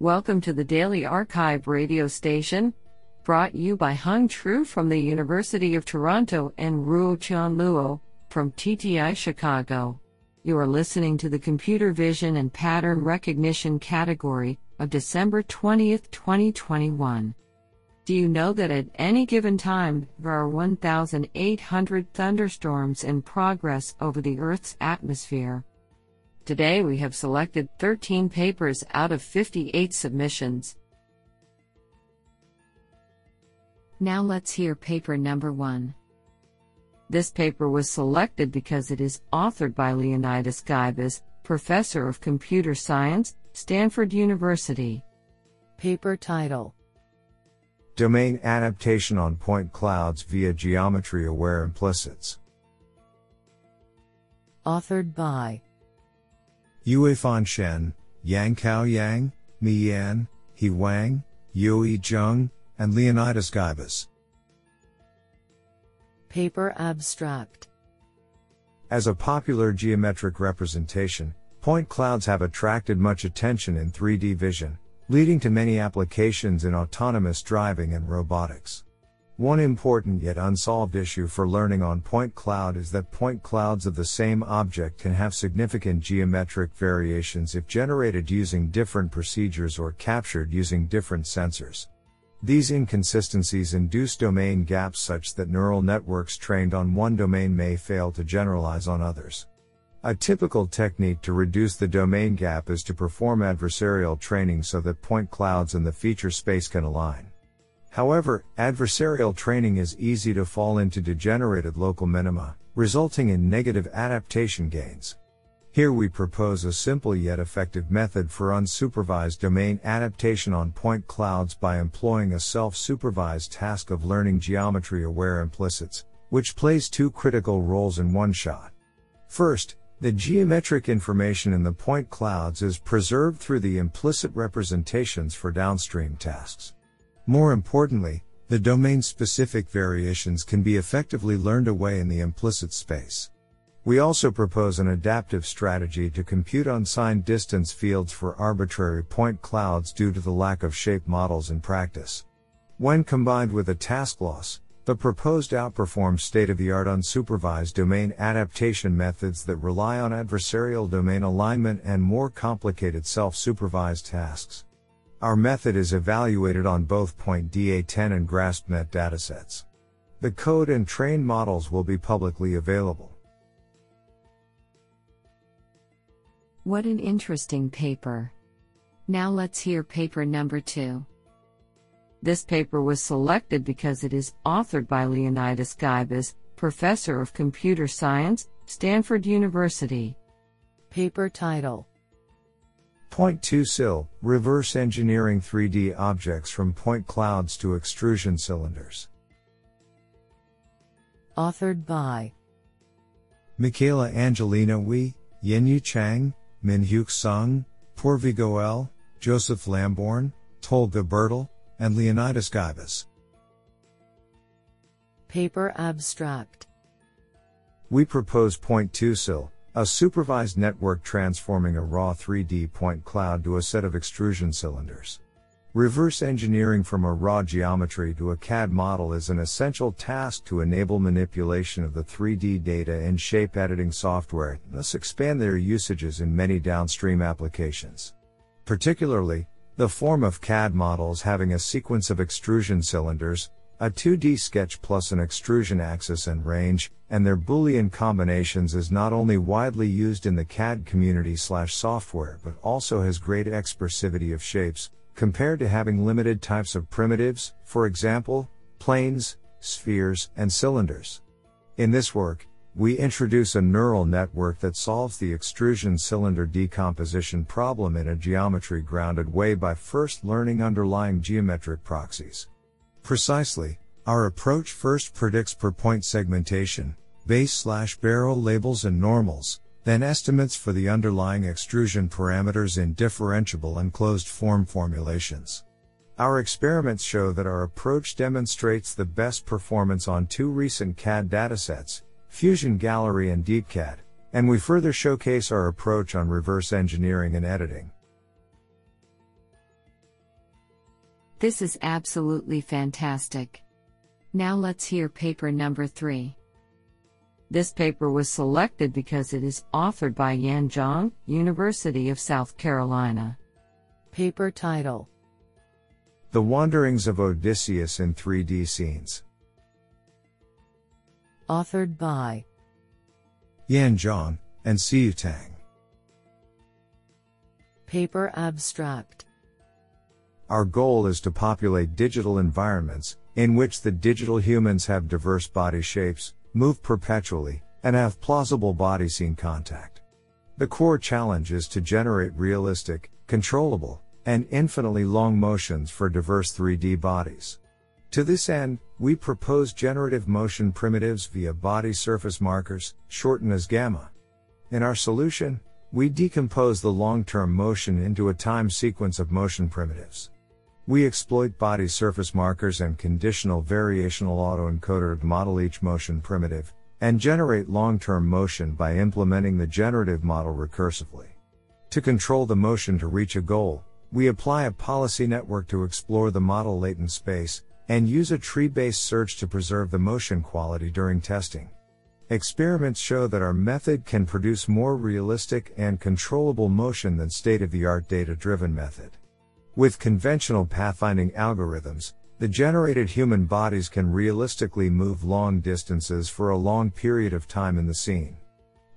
Welcome to the Daily Archive radio station, brought you by Hung Tru from the University of Toronto and Ruo Chan Luo from TTI Chicago. You are listening to the Computer Vision and Pattern Recognition category of December 20th, 2021. Do you know that at any given time, there are 1,800 thunderstorms in progress over the Earth's atmosphere? Today we have selected 13 papers out of 58 submissions. Now let's hear paper number one. This paper was selected because it is authored by Leonidas Guibas, Professor of Computer Science, Stanford University. Paper title Domain Adaptation on Point Clouds via Geometry Aware Implicits. Authored by Yuefan Shen, Yanchao Yang, Mi Yan, He Wang, Youyi Zheng, and Leonidas Guibas. Paper Abstract As a popular geometric representation, point clouds have attracted much attention in 3D vision, leading to many applications in autonomous driving and robotics. One important yet unsolved issue for learning on point cloud is that point clouds of the same object can have significant geometric variations if generated using different procedures or captured using different sensors. These inconsistencies induce domain gaps such that neural networks trained on one domain may fail to generalize on others. A typical technique to reduce the domain gap is to perform adversarial training so that point clouds in the feature space can align. However, adversarial training is easy to fall into degenerated local minima, resulting in negative adaptation gains. Here we propose a simple yet effective method for unsupervised domain adaptation on point clouds by employing a self-supervised task of learning geometry-aware implicits, which plays two critical roles in one shot. First, the geometric information in the point clouds is preserved through the implicit representations for downstream tasks. More importantly, the domain specific variations can be effectively learned away in the implicit space. We also propose an adaptive strategy to compute unsigned distance fields for arbitrary point clouds due to the lack of shape models in practice. When combined with a task loss, the proposed outperforms state of the art unsupervised domain adaptation methods that rely on adversarial domain alignment and more complicated self supervised tasks. Our method is evaluated on both Point DA10 and GraspNet datasets. The code and trained models will be publicly available. What an interesting paper. Now let's hear paper number two. This paper was selected because it is authored by Leonidas Guibas, Professor of Computer Science, Stanford University. Paper title Point2Cyl Reverse Engineering 3D Objects from Point Clouds to Extrusion Cylinders. Authored by Michaela Angelina Uy, Yinyu Chang, Minhyuk Sung, Purvi Goel, Joseph Lambourne, Tolga Birdal, and Leonidas Guibas. Paper Abstract We propose Point2Cyl a supervised network transforming a raw 3D point cloud to a set of extrusion cylinders. Reverse engineering from a raw geometry to a CAD model is an essential task to enable manipulation of the 3D data in shape editing software, thus expand their usages in many downstream applications. Particularly, the form of CAD models having a sequence of extrusion cylinders, a 2D sketch plus an extrusion axis and range, and their Boolean combinations is not only widely used in the CAD community slash software but also has great expressivity of shapes, compared to having limited types of primitives, for example, planes, spheres, and cylinders. In this work, we introduce a neural network that solves the extrusion cylinder decomposition problem in a geometry grounded way by first learning underlying geometric proxies. Precisely, our approach first predicts per point segmentation, base slash barrel labels and normals, then estimates for the underlying extrusion parameters in differentiable and closed form formulations. Our experiments show that our approach demonstrates the best performance on two recent CAD datasets, Fusion Gallery and DeepCAD, and we further showcase our approach on reverse engineering and editing. This is absolutely fantastic. Now let's hear paper number 3. This paper was selected because it is authored by Yan Zhang, University of South Carolina. Paper title The Wanderings of Odysseus in 3D Scenes. Authored by Yan Zhang and Siyu Tang. Paper abstract Our goal is to populate digital environments in which the digital humans have diverse body shapes, move perpetually, and have plausible body scene contact. The core challenge is to generate realistic, controllable, and infinitely long motions for diverse 3D bodies. To this end, we propose generative motion primitives via body surface markers, shortened as gamma. In our solution, we decompose the long-term motion into a time sequence of motion primitives. We exploit body surface markers and conditional variational autoencoder to model each motion primitive, and generate long-term motion by implementing the generative model recursively. To control the motion to reach a goal, we apply a policy network to explore the model latent space, and use a tree-based search to preserve the motion quality during testing. Experiments show that our method can produce more realistic and controllable motion than state-of-the-art data-driven method. With conventional pathfinding algorithms, the generated human bodies can realistically move long distances for a long period of time in the scene.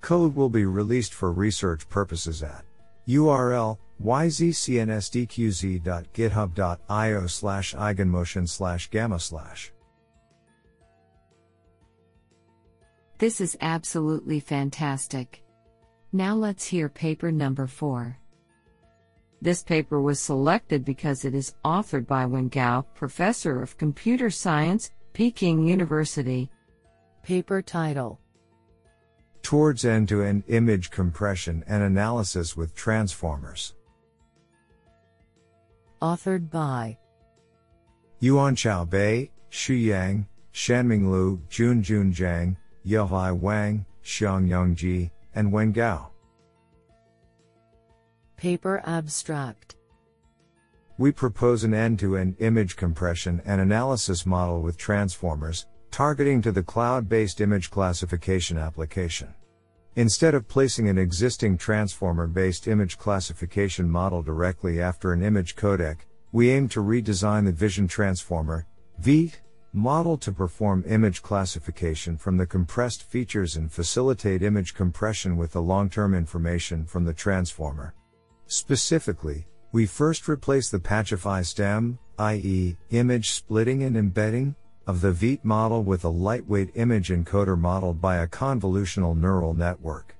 Code will be released for research purposes at URL yzcnsdqz.github.io slash eigenmotion slash gamma slash. This is absolutely fantastic. Now let's hear paper number 4. This paper was selected because it is authored by Wen Gao, Professor of Computer Science, Peking University. Paper title Towards end to end image compression and analysis with transformers. Authored by Yuanchao Bai, Xu Yang, Xianming Liu, Junjun Zhang, Yehai Wang, Xiangyang Ji, and Wen Gao. Paper Abstract We propose an end to end image compression and analysis model with transformers, targeting to the cloud based image classification application. Instead of placing an existing transformer based image classification model directly after an image codec, we aim to redesign the Vision Transformer, VT, model to perform image classification from the compressed features and facilitate image compression with the long-term information from the transformer. Specifically, we first replace the patchify stem, i.e., image splitting and embedding, of the VT model with a lightweight image encoder modeled by a convolutional neural network.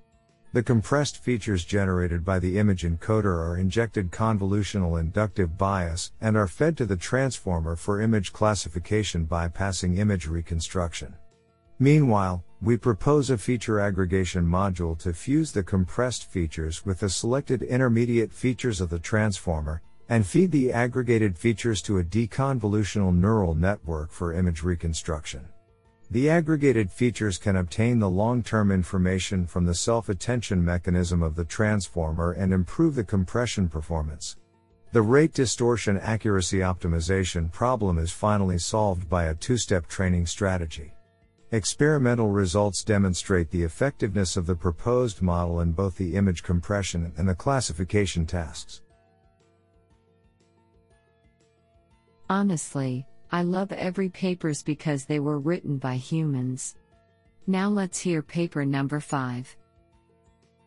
The compressed features generated by the image encoder are injected convolutional inductive bias and are fed to the transformer for image classification bypassing image reconstruction. Meanwhile, we propose a feature aggregation module to fuse the compressed features with the selected intermediate features of the transformer, and feed the aggregated features to a deconvolutional neural network for image reconstruction. The aggregated features can obtain the long-term information from the self-attention mechanism of the transformer and improve the compression performance. The rate distortion accuracy optimization problem is finally solved by a two-step training strategy. Experimental results demonstrate the effectiveness of the proposed model in both the image compression and the classification tasks. Honestly, I love every papers because they were written by humans. Now let's hear paper number 5.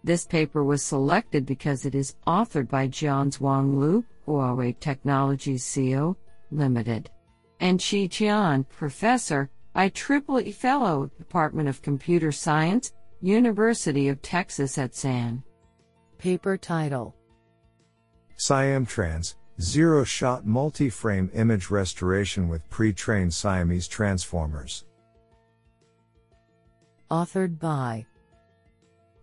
This paper was selected because it is authored by Jianzhuang Liu, Huawei Technologies Co., Limited, and Qi Qian, Professor, IEEE Fellow, Department of Computer Science, University of Texas at San. Paper title SiamTrans Zero shot multi frame image restoration with pre trained Siamese transformers. Authored by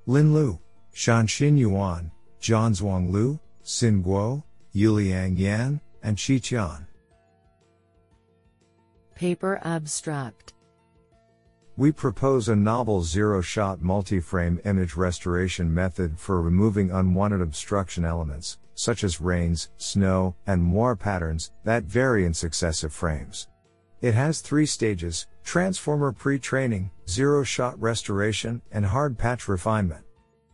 Lin Liu, Shanxin Yuan, Jianzhuang Liu, Xin Guo, Youliang Yan, and Qi Qian. Paper Abstract We propose a novel zero shot multi frame image restoration method for removing unwanted obstruction elements, such as rains, snow, and moire patterns, that vary in successive frames. It has three stages transformer pre training, zero shot restoration, and hard patch refinement.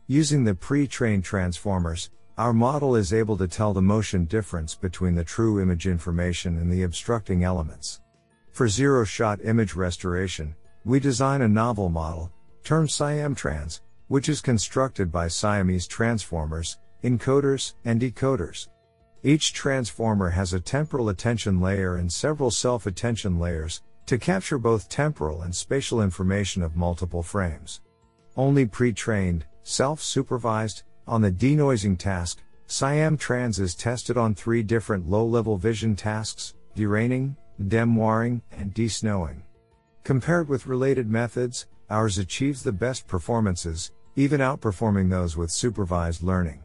Using the pre trained transformers, our model is able to tell the motion difference between the true image information and the obstructing elements. For zero shot image restoration, we design a novel model, termed SiamTrans, which is constructed by Siamese transformers, encoders, and decoders. Each transformer has a temporal attention layer and several self attention layers to capture both temporal and spatial information of multiple frames. Only pre trained, self supervised, on the denoising task, SiamTrans is tested on three different low level vision tasks deraining, demoiring, and desnowing. Compared with related methods, ours achieves the best performances, even outperforming those with supervised learning.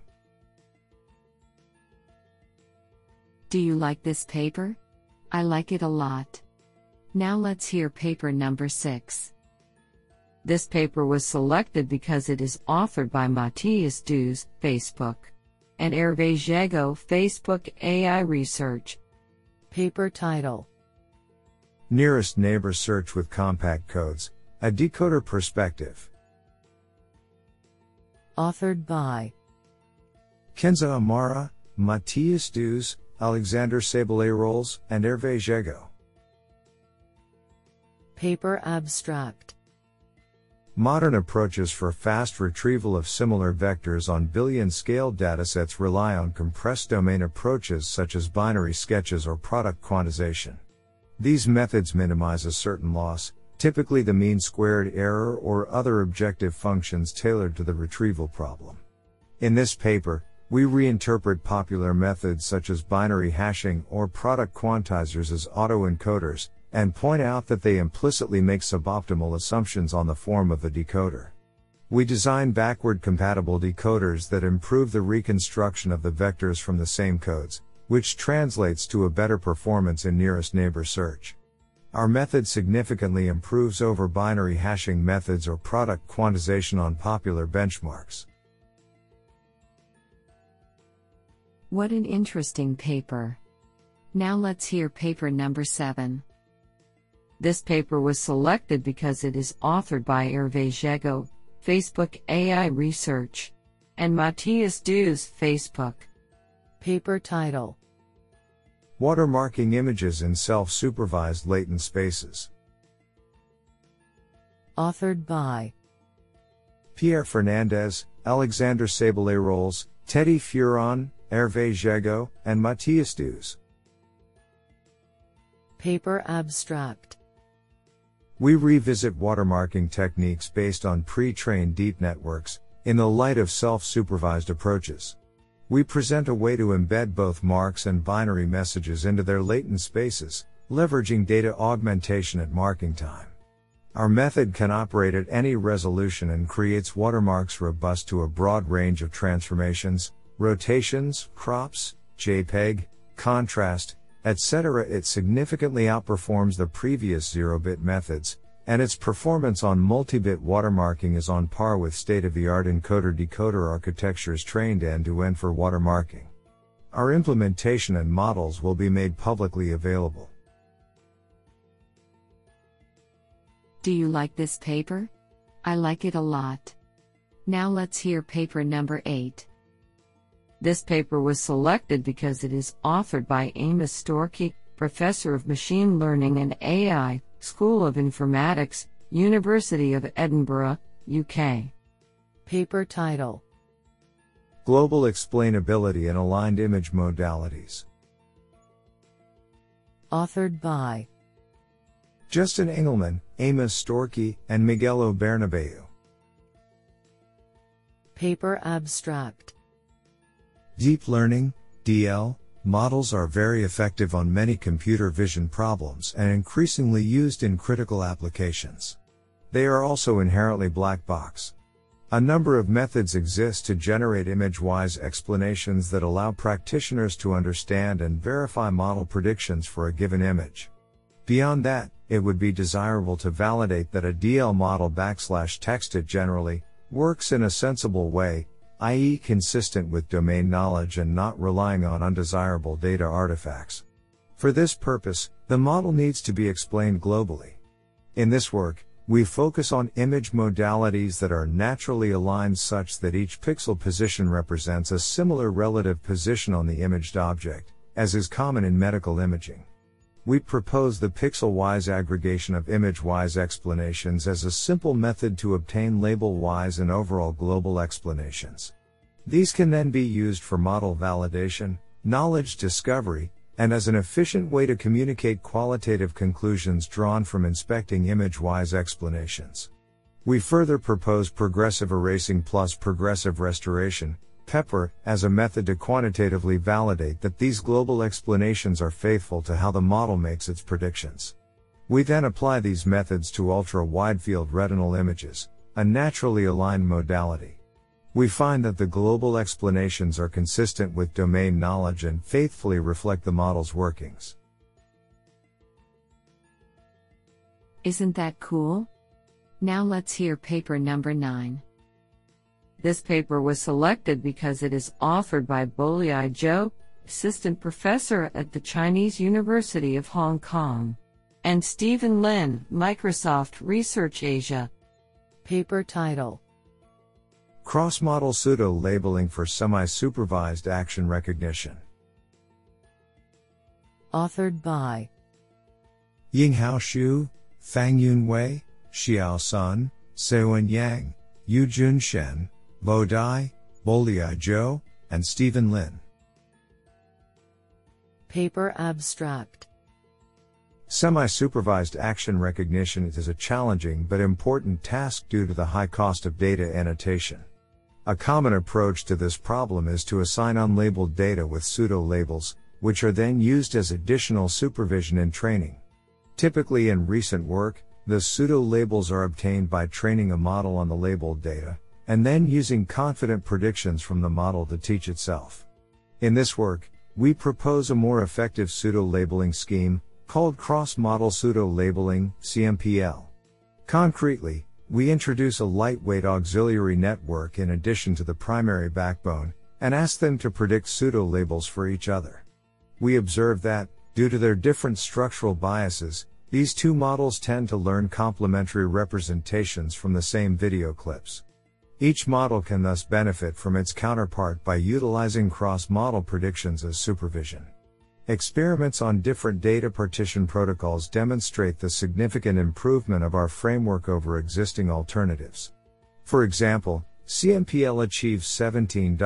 Do you like this paper? I like it a lot. Now let's hear paper number 6. This paper was selected because it is authored by Matthias Douze, Facebook, and Hervé Jégou, Facebook AI Research. Paper title Nearest Neighbor Search with Compact Codes, a Decoder Perspective. Authored by Kenza Amara, Matthias Douze, Alexander Sablayrolles, and Hervé Jégou. Paper Abstract Modern approaches for fast retrieval of similar vectors on billion scale datasets rely on compressed domain approaches such as binary sketches or product quantization. These methods minimize a certain loss, typically the mean squared error or other objective functions tailored to the retrieval problem. In this paper, we reinterpret popular methods such as binary hashing or product quantizers as autoencoders, and point out that they implicitly make suboptimal assumptions on the form of the decoder. We design backward compatible decoders that improve the reconstruction of the vectors from the same codes, which translates to a better performance in nearest neighbor search. Our method significantly improves over binary hashing methods or product quantization on popular benchmarks. What an interesting paper. Now let's hear paper number 7. This paper was selected because it is authored by Hervé Jégou, Facebook AI Research, and Matthias Douze, Facebook. Paper title Watermarking images in self supervised latent spaces. Authored by Pierre Fernandez, Alexander Sablayrolles, Teddy Furon, Hervé Jégou, and Matthias Douze. Paper Abstract We revisit watermarking techniques based on pre trained deep networks, in the light of self supervised approaches. We present a way to embed both marks and binary messages into their latent spaces, leveraging data augmentation at marking time. Our method can operate at any resolution and creates watermarks robust to a broad range of transformations, rotations, crops, JPEG, contrast, etc. It significantly outperforms the previous zero-bit methods, and its performance on multi-bit watermarking is on par with state-of-the-art encoder-decoder architectures trained end-to-end for watermarking. Our implementation and models will be made publicly available. Do you like this paper? I like it a lot. Now let's hear paper number 8. This paper was selected because it is authored by Amos Storkey, Professor of Machine Learning and AI, School of Informatics, University of Edinburgh, UK. Paper title Global Explainability and Aligned Image Modalities. Authored by Justin Engelmann, Amos Storkey, and Miguel Bernabeu. Paper abstract Deep learning, DL, models are very effective on many computer vision problems and increasingly used in critical applications. They are also inherently black box. A number of methods exist to generate image-wise explanations that allow practitioners to understand and verify model predictions for a given image. Beyond that, it would be desirable to validate that a DL model backslash text it generally works in a sensible way, i.e., consistent with domain knowledge and not relying on undesirable data artifacts. For this purpose, the model needs to be explained globally. In this work, we focus on image modalities that are naturally aligned such that each pixel position represents a similar relative position on the imaged object, as is common in medical imaging. We propose the pixel-wise aggregation of image-wise explanations as a simple method to obtain label-wise and overall global explanations. These can then be used for model validation, knowledge discovery, and as an efficient way to communicate qualitative conclusions drawn from inspecting image-wise explanations. We further propose progressive erasing plus progressive restoration, PEPR, as a method to quantitatively validate that these global explanations are faithful to how the model makes its predictions. We then apply these methods to ultra wide field retinal images, a naturally aligned modality. We find that the global explanations are consistent with domain knowledge and faithfully reflect the model's workings. Isn't that cool? Now let's hear paper number 9. This paper was selected because it is authored by Bolei Zhou, assistant professor at the Chinese University of Hong Kong, and Stephen Lin, Microsoft Research Asia. Paper title Cross model pseudo labeling for semi supervised action recognition. Authored by Yinghao Xu, Fangyun Wei, Xiao Sun, Ceyuan Yang, Yujun Shen, Bo Dai, Bolei Zhou, and Stephen Lin. Paper Abstract Semi supervised action recognition is a challenging but important task due to the high cost of data annotation. A common approach to this problem is to assign unlabeled data with pseudo labels, which are then used as additional supervision in training. Typically, in recent work, the pseudo labels are obtained by training a model on the labeled data, and then using confident predictions from the model to teach itself. In this work, we propose a more effective pseudo labeling scheme, called cross model pseudo labeling, CMPL. Concretely, we introduce a lightweight auxiliary network in addition to the primary backbone, and ask them to predict pseudo labels for each other. We observe that, due to their different structural biases, these two models tend to learn complementary representations from the same video clips. Each model can thus benefit from its counterpart by utilizing cross-model predictions as supervision. Experiments on different data partition protocols demonstrate the significant improvement of our framework over existing alternatives. For example, CMPL achieves 17.6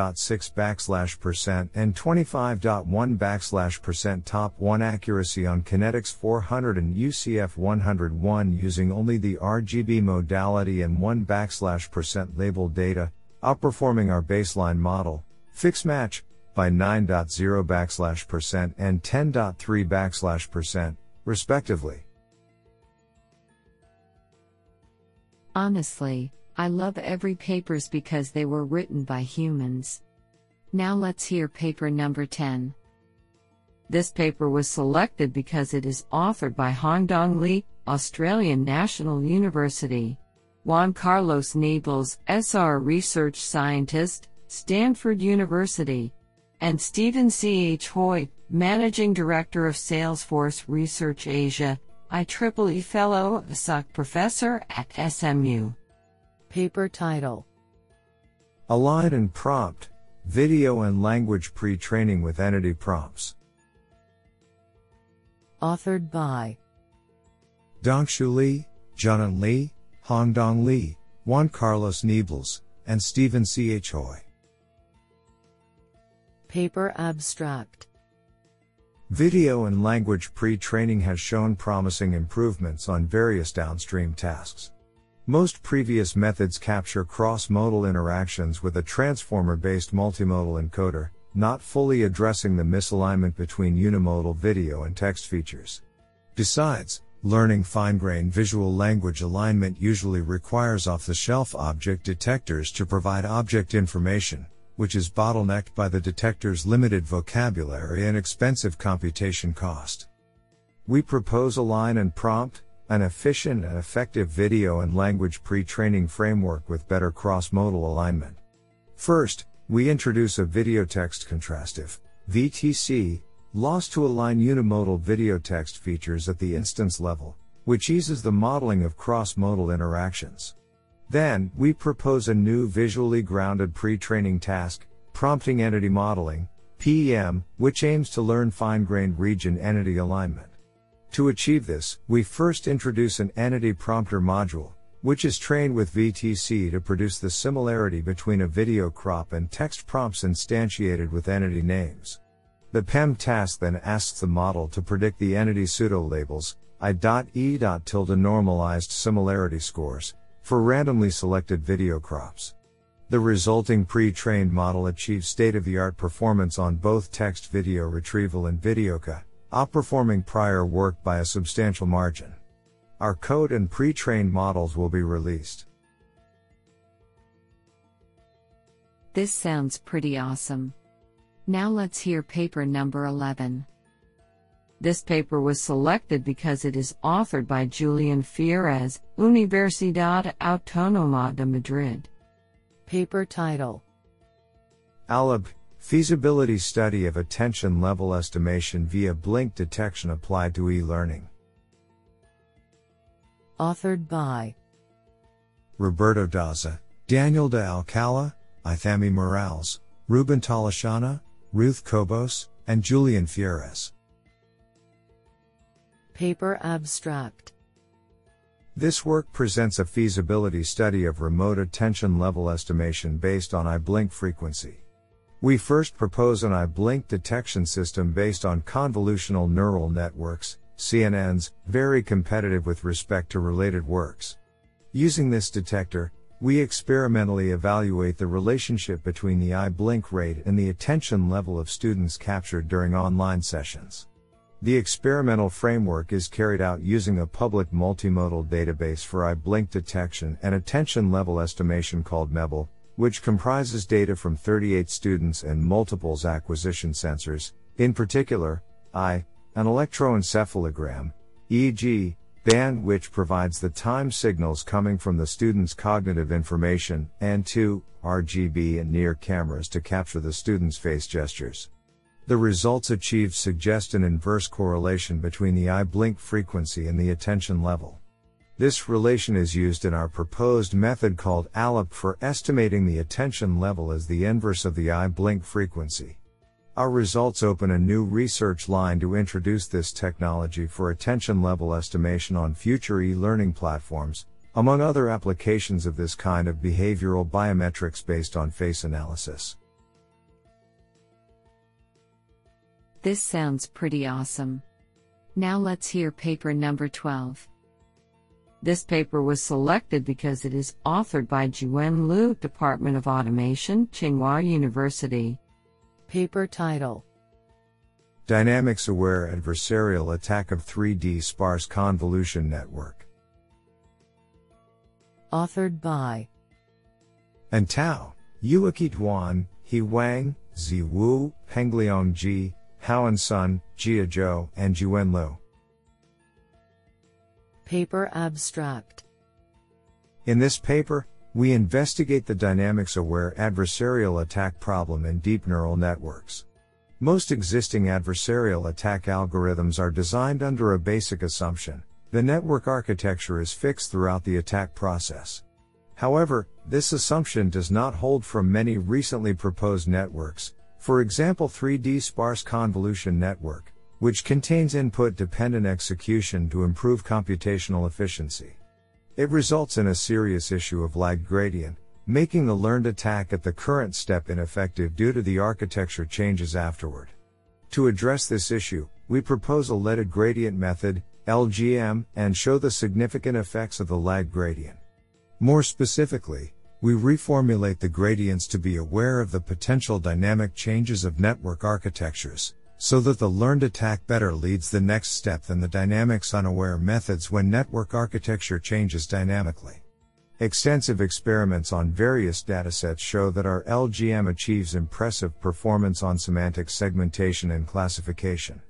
backslash percent and 25.1 backslash percent top 1 accuracy on Kinetics 400 and UCF 101 using only the RGB modality and 1 backslash percent labeled data, outperforming our baseline model, FixMatch, by 9.0 backslash percent and 10.3 backslash percent, respectively. Honestly, I love every papers because they were written by humans. Now let's hear paper number 10. This paper was selected because it is authored by Hongdong Li, Australian National University. Juan Carlos Niebles, SR Research Scientist, Stanford University. And Stephen C. H. Hoi, Managing Director of Salesforce Research Asia, IEEE Fellow, SOC Professor at SMU. Paper title Align and Prompt Video and Language Pre Training with Entity Prompts. Authored by Dongxu Li, Junnan Li, Hongdong Li, Juan Carlos Niebles, and Stephen C. H. Hoi. Paper Abstract Video and language pre training has shown promising improvements on various downstream tasks. Most previous methods capture cross-modal interactions with a transformer-based multimodal encoder, not fully addressing the misalignment between unimodal video and text features. Besides, learning fine-grained visual language alignment usually requires off-the-shelf object detectors to provide object information, which is bottlenecked by the detector's limited vocabulary and expensive computation cost. We propose align and prompt, an efficient and effective video and language pre training framework with better cross modal alignment. First, we introduce a video text contrastive, VTC, loss to align unimodal video text features at the instance level, which eases the modeling of cross-modal interactions. Then, we propose a new visually grounded pre-training task, prompting entity modeling, PEM, which aims to learn fine-grained region entity alignment. To achieve this, we first introduce an entity prompter module, which is trained with VTC to produce the similarity between a video crop and text prompts instantiated with entity names. The PEM task then asks the model to predict the entity pseudo labels, I.E. tilde normalized similarity scores, for randomly selected video crops. The resulting pre-trained model achieves state-of-the-art performance on both text video retrieval and videoQA, outperforming prior work by a substantial margin. Our code and pre-trained models will be released. This sounds pretty awesome. Now let's hear paper number 11. This paper was selected because it is authored by Julian Fierrez, Universidad Autónoma de Madrid. Paper title ALAB Feasibility Study of Attention Level Estimation via Blink Detection Applied to E Learning. Authored by Roberto Daza, Daniel de Alcala, Aythami Morales, Ruben Tolosana, Ruth Cobos, and Julian Fierrez. Paper Abstract This work presents a feasibility study of remote attention level estimation based on eye blink frequency. We first propose an eye blink detection system based on convolutional neural networks, CNNs, very competitive with respect to related works. Using this detector, we experimentally evaluate the relationship between the eye blink rate and the attention level of students captured during online sessions. The experimental framework is carried out using a public multimodal database for eye blink detection and attention level estimation called MEBL, which comprises data from 38 students and multiples acquisition sensors, in particular, I, an electroencephalogram, EEG, band which provides the time signals coming from the student's cognitive information, and two, RGB and NIR cameras to capture the student's face gestures. The results achieved suggest an inverse correlation between the eye blink frequency and the attention level. This relation is used in our proposed method called ALAP for estimating the attention level as the inverse of the eye blink frequency. Our results open a new research line to introduce this technology for attention level estimation on future e-learning platforms, among other applications of this kind of behavioral biometrics based on face analysis. This sounds pretty awesome. Now let's hear paper number 12. This paper was selected because it is authored by Jiwen Lu, Department of Automation, Tsinghua University. Paper title Dynamics Aware Adversarial Attack of 3D Sparse Convolution Network. Authored by An Tao, Yueqi Duan, He Wang, Zi Wu, Pengliang Ji, Haoan Sun, Jie Zhou, and Jiwen Lu. Paper Abstract In this paper, we investigate the dynamics aware adversarial attack problem in deep neural networks. Most existing adversarial attack algorithms are designed under a basic assumption the network architecture is fixed throughout the attack process. However, this assumption does not hold from many recently proposed networks, for example 3D sparse convolution network, which contains input dependent execution to improve computational efficiency. It results in a serious issue of lag gradient, making the learned attack at the current step ineffective due to the architecture changes afterward. To address this issue, we propose a leaded gradient method, LGM, and show the significant effects of the lag gradient. More specifically, we reformulate the gradients to be aware of the potential dynamic changes of network architectures, so that the learned attack better leads the next step than the dynamics unaware methods when network architecture changes dynamically. Extensive experiments on various datasets show that our LGM achieves impressive performance on semantic segmentation and classification.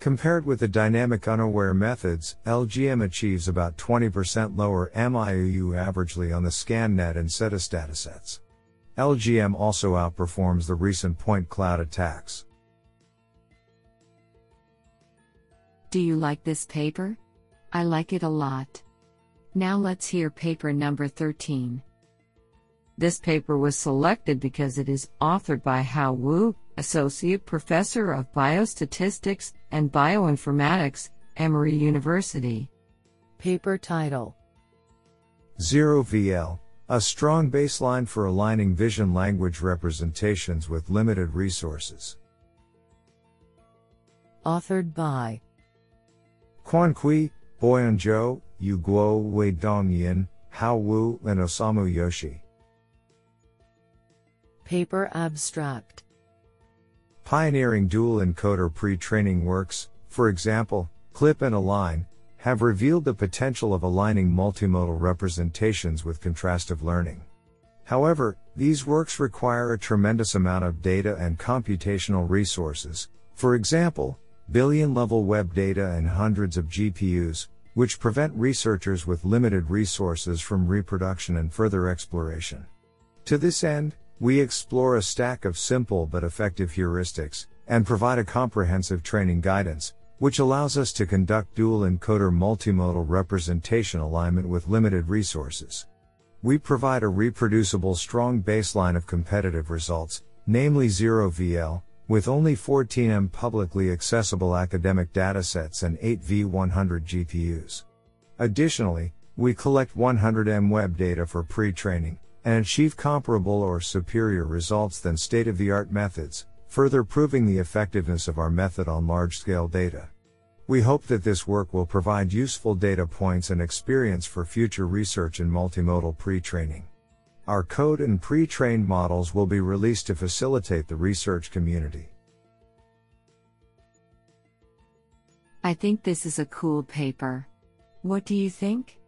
Compared with the dynamic unaware methods, LGM achieves about 20% lower mIoU averagely on the ScanNet and CETAS datasets. LGM also outperforms the recent point cloud attacks. Do you like this paper? I like it a lot. Now let's hear paper number 13. This paper was selected because it is authored by Hao Wu, Associate Professor of Biostatistics and Bioinformatics, Emory University. Paper title Zero VL, a strong baseline for aligning vision language representations with limited resources. Authored by Quan Cui, Boyan Zhou, Yu Guo Wei Dong Yin, Hao Wu, and Osamu Yoshie. Paper Abstract Pioneering dual encoder pre training works, for example, CLIP and Align, have revealed the potential of aligning multimodal representations with contrastive learning. However, these works require a tremendous amount of data and computational resources, for example, billion level web data and hundreds of GPUs, which prevent researchers with limited resources from reproduction and further exploration. To this end, we explore a stack of simple but effective heuristics, and provide a comprehensive training guidance, which allows us to conduct dual encoder multimodal representation alignment with limited resources. We provide a reproducible strong baseline of competitive results, namely 0VL, with only 14M publicly accessible academic datasets and 8 V100 GPUs. Additionally, we collect 100M web data for pre-training and achieve comparable or superior results than state-of-the-art methods, further proving the effectiveness of our method on large-scale data. We hope that this work will provide useful data points and experience for future research in multimodal pre-training. Our code and pre-trained models will be released to facilitate the research community. I think this is a cool paper. What do you think?